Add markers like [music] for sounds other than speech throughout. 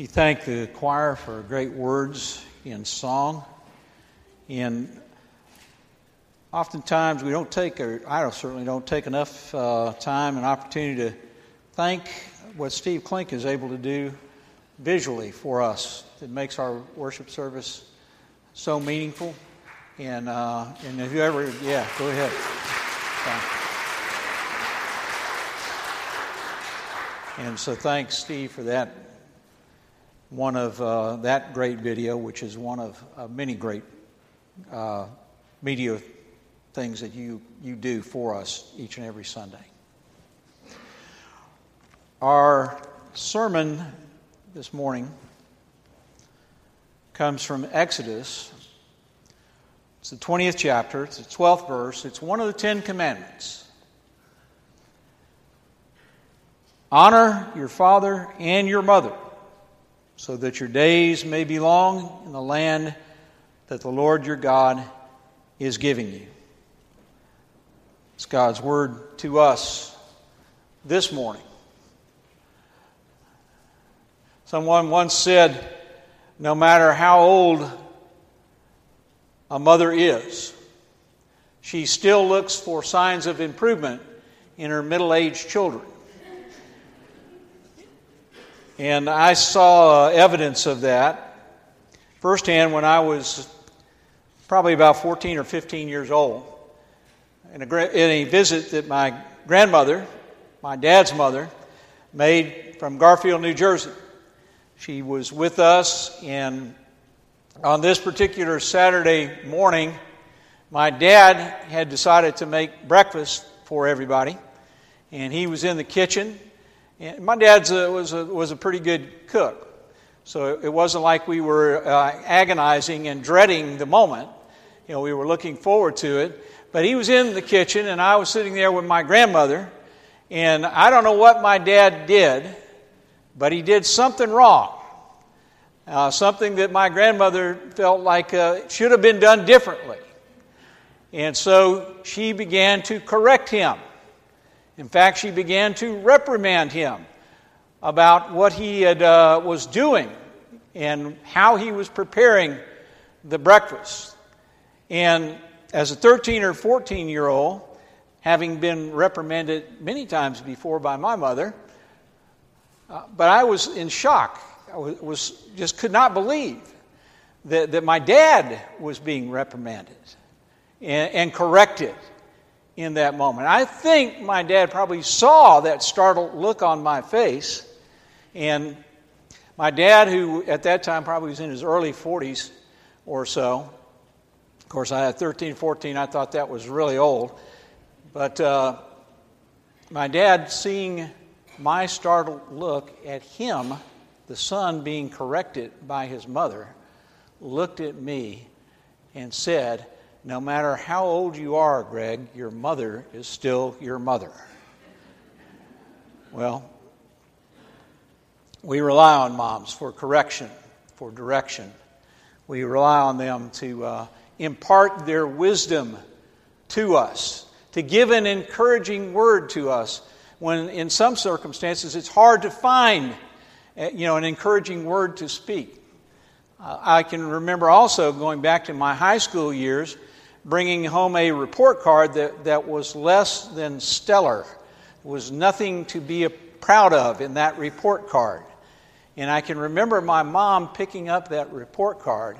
You thank the choir for great words in song. And oftentimes we don't take, or I certainly don't take enough uh, time and opportunity to thank what Steve Klink is able to do visually for us. It makes our worship service so meaningful. And, uh, and if you ever, yeah, go ahead. And so thanks, Steve, for that one of uh, that great video, which is one of uh, many great uh, media things that you, you do for us each and every Sunday. Our sermon this morning comes from Exodus. It's the 20th chapter, it's the 12th verse, it's one of the Ten Commandments. Honor your father and your mother so that your days may be long in the land that the Lord your God is giving you. It's God's word to us this morning. Someone once said, no matter how old a mother is, she still looks for signs of improvement in her middle aged children. And I saw uh, evidence of that firsthand when I was probably about 14 or 15 years old. In a, in a visit that my grandmother, my dad's mother, made from Garfield, New Jersey. She was with us, and on this particular Saturday morning, my dad had decided to make breakfast for everybody, and he was in the kitchen and my dad was a, was a pretty good cook. So it wasn't like we were uh, agonizing and dreading the moment. You know, we were looking forward to it. But he was in the kitchen, and I was sitting there with my grandmother. And I don't know what my dad did, but he did something wrong. Uh, something that my grandmother felt like uh, should have been done differently. And so she began to correct him. In fact, she began to reprimand him about what he had, uh, was doing and how he was preparing the breakfast. And as a 13 or 14 year old, having been reprimanded many times before by my mother, uh, but I was in shock. I was, was, just could not believe that, that my dad was being reprimanded and, and corrected in that moment. I think my dad probably saw that startled look on my face. And my dad, who at that time probably was in his early 40s or so, of course, I had 13, 14, I thought that was really old. But uh, my dad, seeing my startled look at him, the son being corrected by his mother, looked at me and said, no matter how old you are, Greg, your mother is still your mother. Well, we rely on moms for correction, for direction. We rely on them to uh, impart their wisdom to us, to give an encouraging word to us when, in some circumstances, it's hard to find uh, you know, an encouraging word to speak. Uh, I can remember also going back to my high school years bringing home a report card that, that was less than stellar, it was nothing to be proud of in that report card. And I can remember my mom picking up that report card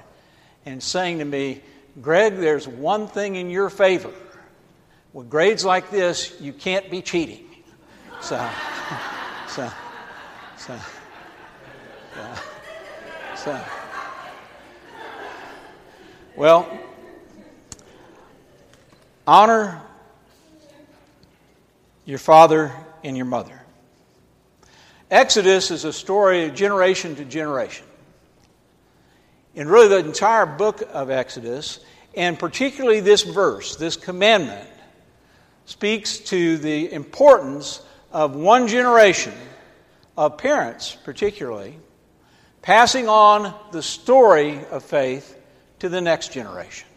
and saying to me, Greg, there's one thing in your favor. With grades like this, you can't be cheating. So, [laughs] so, so, so, so. Well, Honor your father and your mother. Exodus is a story of generation to generation. And really, the entire book of Exodus, and particularly this verse, this commandment, speaks to the importance of one generation of parents, particularly, passing on the story of faith to the next generation.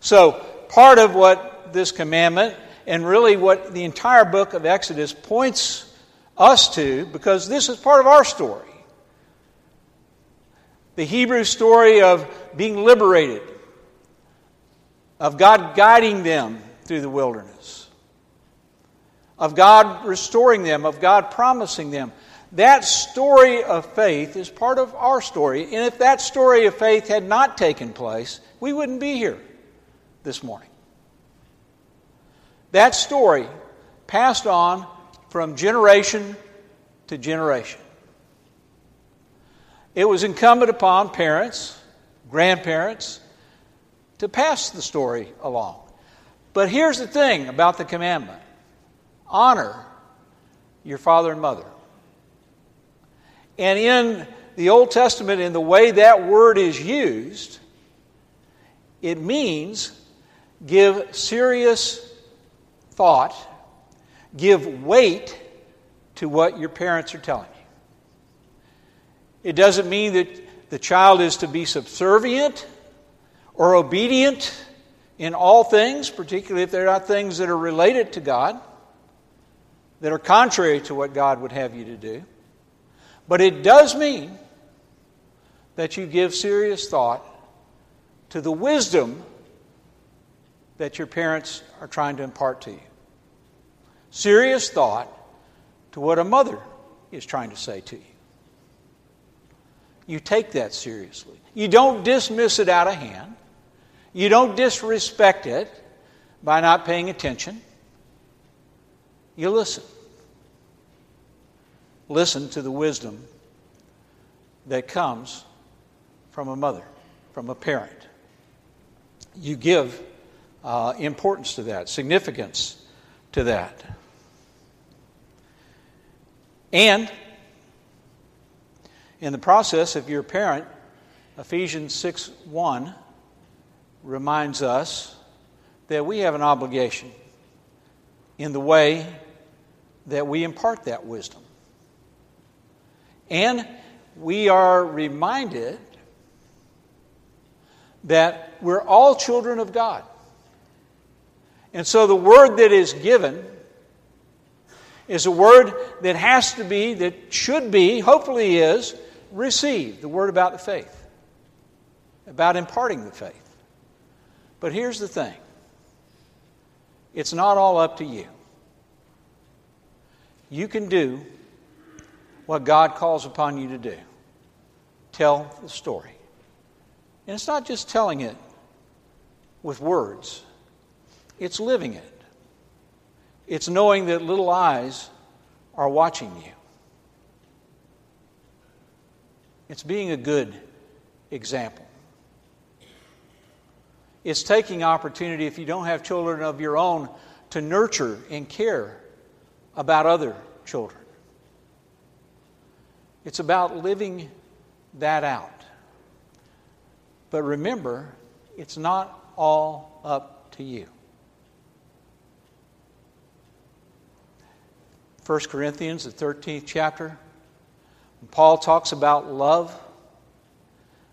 So, part of what this commandment and really what the entire book of Exodus points us to, because this is part of our story. The Hebrew story of being liberated, of God guiding them through the wilderness, of God restoring them, of God promising them. That story of faith is part of our story. And if that story of faith had not taken place, we wouldn't be here this morning. That story passed on from generation to generation. It was incumbent upon parents, grandparents, to pass the story along. But here's the thing about the commandment honor your father and mother. And in the Old Testament, in the way that word is used, it means give serious thought, give weight to what your parents are telling you. It doesn't mean that the child is to be subservient or obedient in all things, particularly if they're not things that are related to God, that are contrary to what God would have you to do. But it does mean that you give serious thought to the wisdom that your parents are trying to impart to you. Serious thought to what a mother is trying to say to you. You take that seriously. You don't dismiss it out of hand. You don't disrespect it by not paying attention. You listen. Listen to the wisdom that comes from a mother, from a parent. You give uh, importance to that, significance to that. And in the process, if you're a parent, Ephesians 6 1 reminds us that we have an obligation in the way that we impart that wisdom. And we are reminded that we're all children of God. And so the word that is given is a word that has to be, that should be, hopefully is, received. The word about the faith, about imparting the faith. But here's the thing it's not all up to you. You can do what God calls upon you to do tell the story. And it's not just telling it with words, it's living it. It's knowing that little eyes are watching you. It's being a good example. It's taking opportunity, if you don't have children of your own, to nurture and care about other children. It's about living that out. But remember, it's not all up to you. 1 Corinthians, the 13th chapter, Paul talks about love.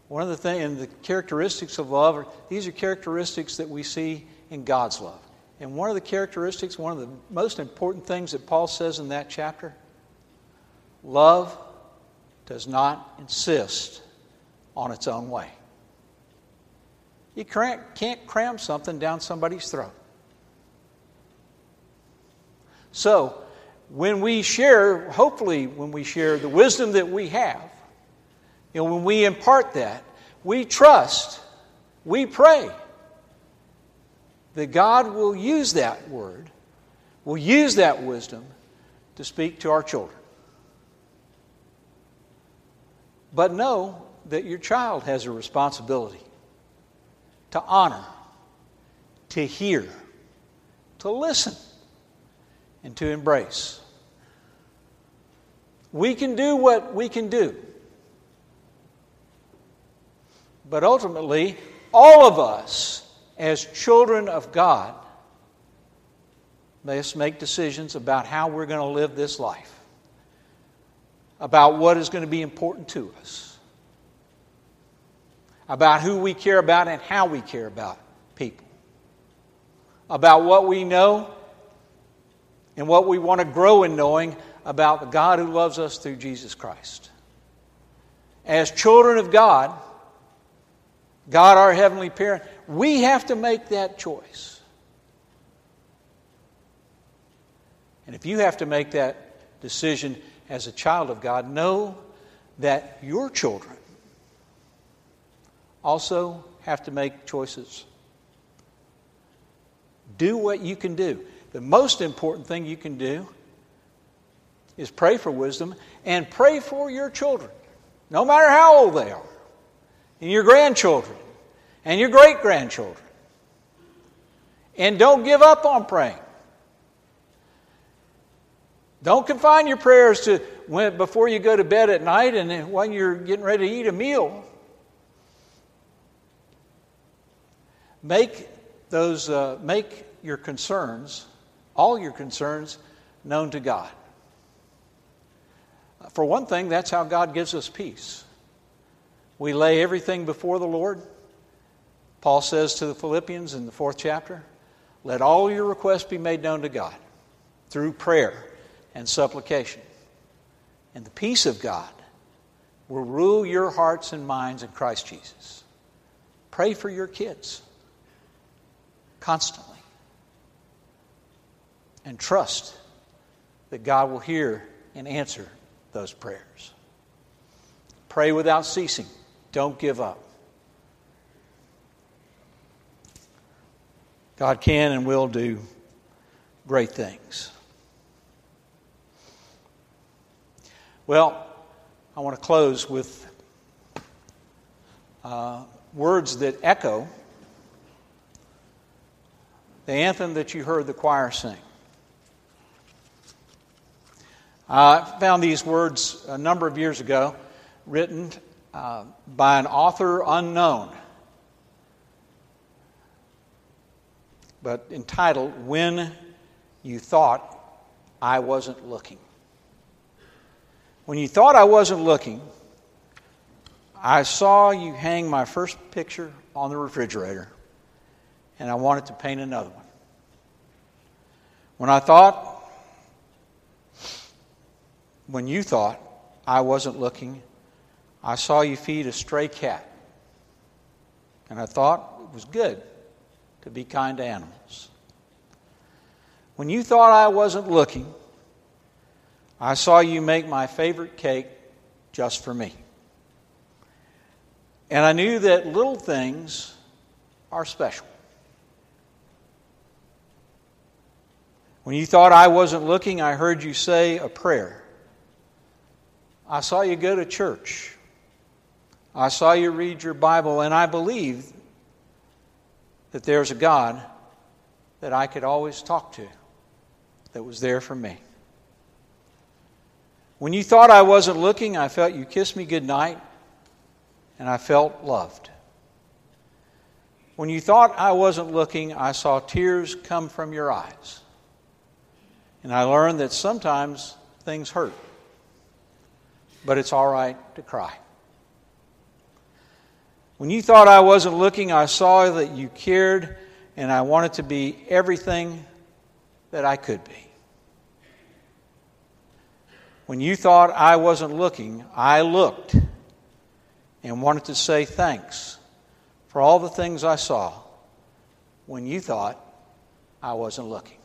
One of the things, and the characteristics of love, are, these are characteristics that we see in God's love. And one of the characteristics, one of the most important things that Paul says in that chapter, love does not insist on its own way. You can't cram something down somebody's throat. So, when we share, hopefully, when we share the wisdom that we have, you know, when we impart that, we trust, we pray that God will use that word, will use that wisdom to speak to our children. But know that your child has a responsibility to honor, to hear, to listen, and to embrace. We can do what we can do. But ultimately, all of us, as children of God, must make decisions about how we're going to live this life about what is going to be important to us, about who we care about and how we care about people, about what we know and what we want to grow in knowing about the God who loves us through Jesus Christ. as children of God, God our Heavenly Parent, we have to make that choice. And if you have to make that decision as a child of God, know that your children also have to make choices. Do what you can do. The most important thing you can do is pray for wisdom and pray for your children, no matter how old they are, and your grandchildren, and your great grandchildren. And don't give up on praying. Don't confine your prayers to when, before you go to bed at night and when you're getting ready to eat a meal. Make those, uh, make your concerns, all your concerns, known to God. For one thing, that's how God gives us peace. We lay everything before the Lord. Paul says to the Philippians in the fourth chapter, let all your requests be made known to God through prayer and supplication. And the peace of God will rule your hearts and minds in Christ Jesus. Pray for your kids constantly. And trust that God will hear and answer those prayers. Pray without ceasing. Don't give up. God can and will do great things. Well, I want to close with uh, words that echo the anthem that you heard the choir sing. I found these words a number of years ago, written uh, by an author unknown, but entitled When You Thought I Wasn't Looking. When you thought I wasn't looking, I saw you hang my first picture on the refrigerator, and I wanted to paint another one. When I thought, when you thought I wasn't looking, I saw you feed a stray cat. And I thought it was good to be kind to animals. When you thought I wasn't looking, I saw you make my favorite cake just for me. And I knew that little things are special. When you thought I wasn't looking, I heard you say a prayer. I saw you go to church. I saw you read your Bible, and I believe that there's a God that I could always talk to that was there for me. When you thought I wasn't looking, I felt you kiss me goodnight, and I felt loved. When you thought I wasn't looking, I saw tears come from your eyes. And I learned that sometimes things hurt, but it's all right to cry. When you thought I wasn't looking, I saw that you cared, and I wanted to be everything that I could be. When you thought I wasn't looking, I looked and wanted to say thanks for all the things I saw when you thought I wasn't looking.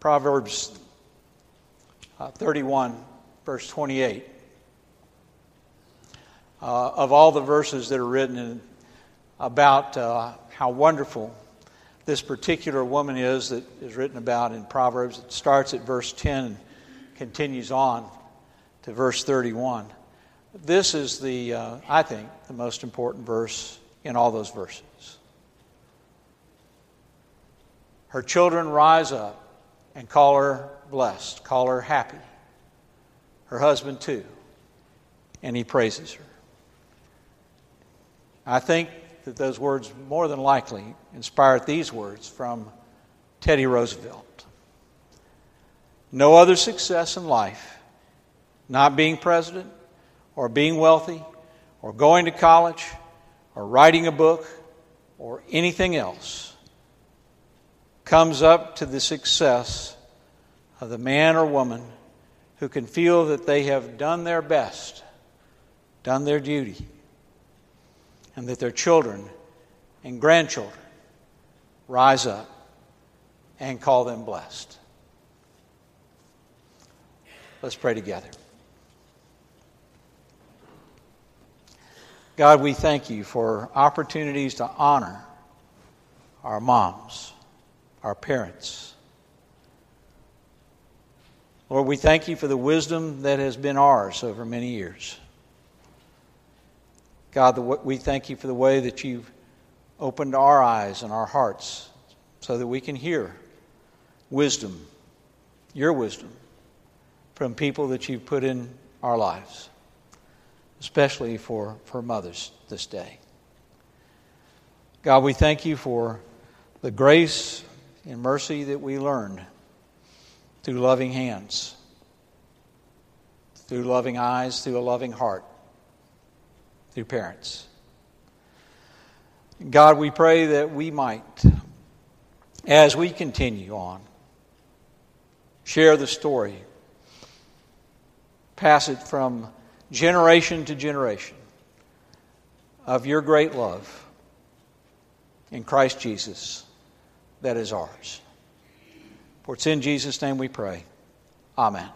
Proverbs uh, 31, verse 28. Uh, of all the verses that are written in, about uh, how wonderful this particular woman is that is written about in Proverbs. It starts at verse 10 and continues on to verse 31. This is the, uh, I think, the most important verse in all those verses. Her children rise up and call her blessed, call her happy. Her husband, too. And he praises her. I think that those words more than likely inspired these words from Teddy Roosevelt. No other success in life, not being president, or being wealthy, or going to college, or writing a book, or anything else, comes up to the success of the man or woman who can feel that they have done their best, done their duty, and that their children and grandchildren rise up and call them blessed. Let's pray together. God, we thank you for opportunities to honor our moms, our parents. Lord, we thank you for the wisdom that has been ours over many years. God, we thank you for the way that you've opened our eyes and our hearts so that we can hear wisdom, your wisdom, from people that you've put in our lives especially for, for mothers this day. God, we thank you for the grace and mercy that we learned through loving hands, through loving eyes, through a loving heart, through parents. God, we pray that we might, as we continue on, share the story, pass it from generation to generation of your great love in Christ Jesus that is ours. For it's in Jesus' name we pray. Amen.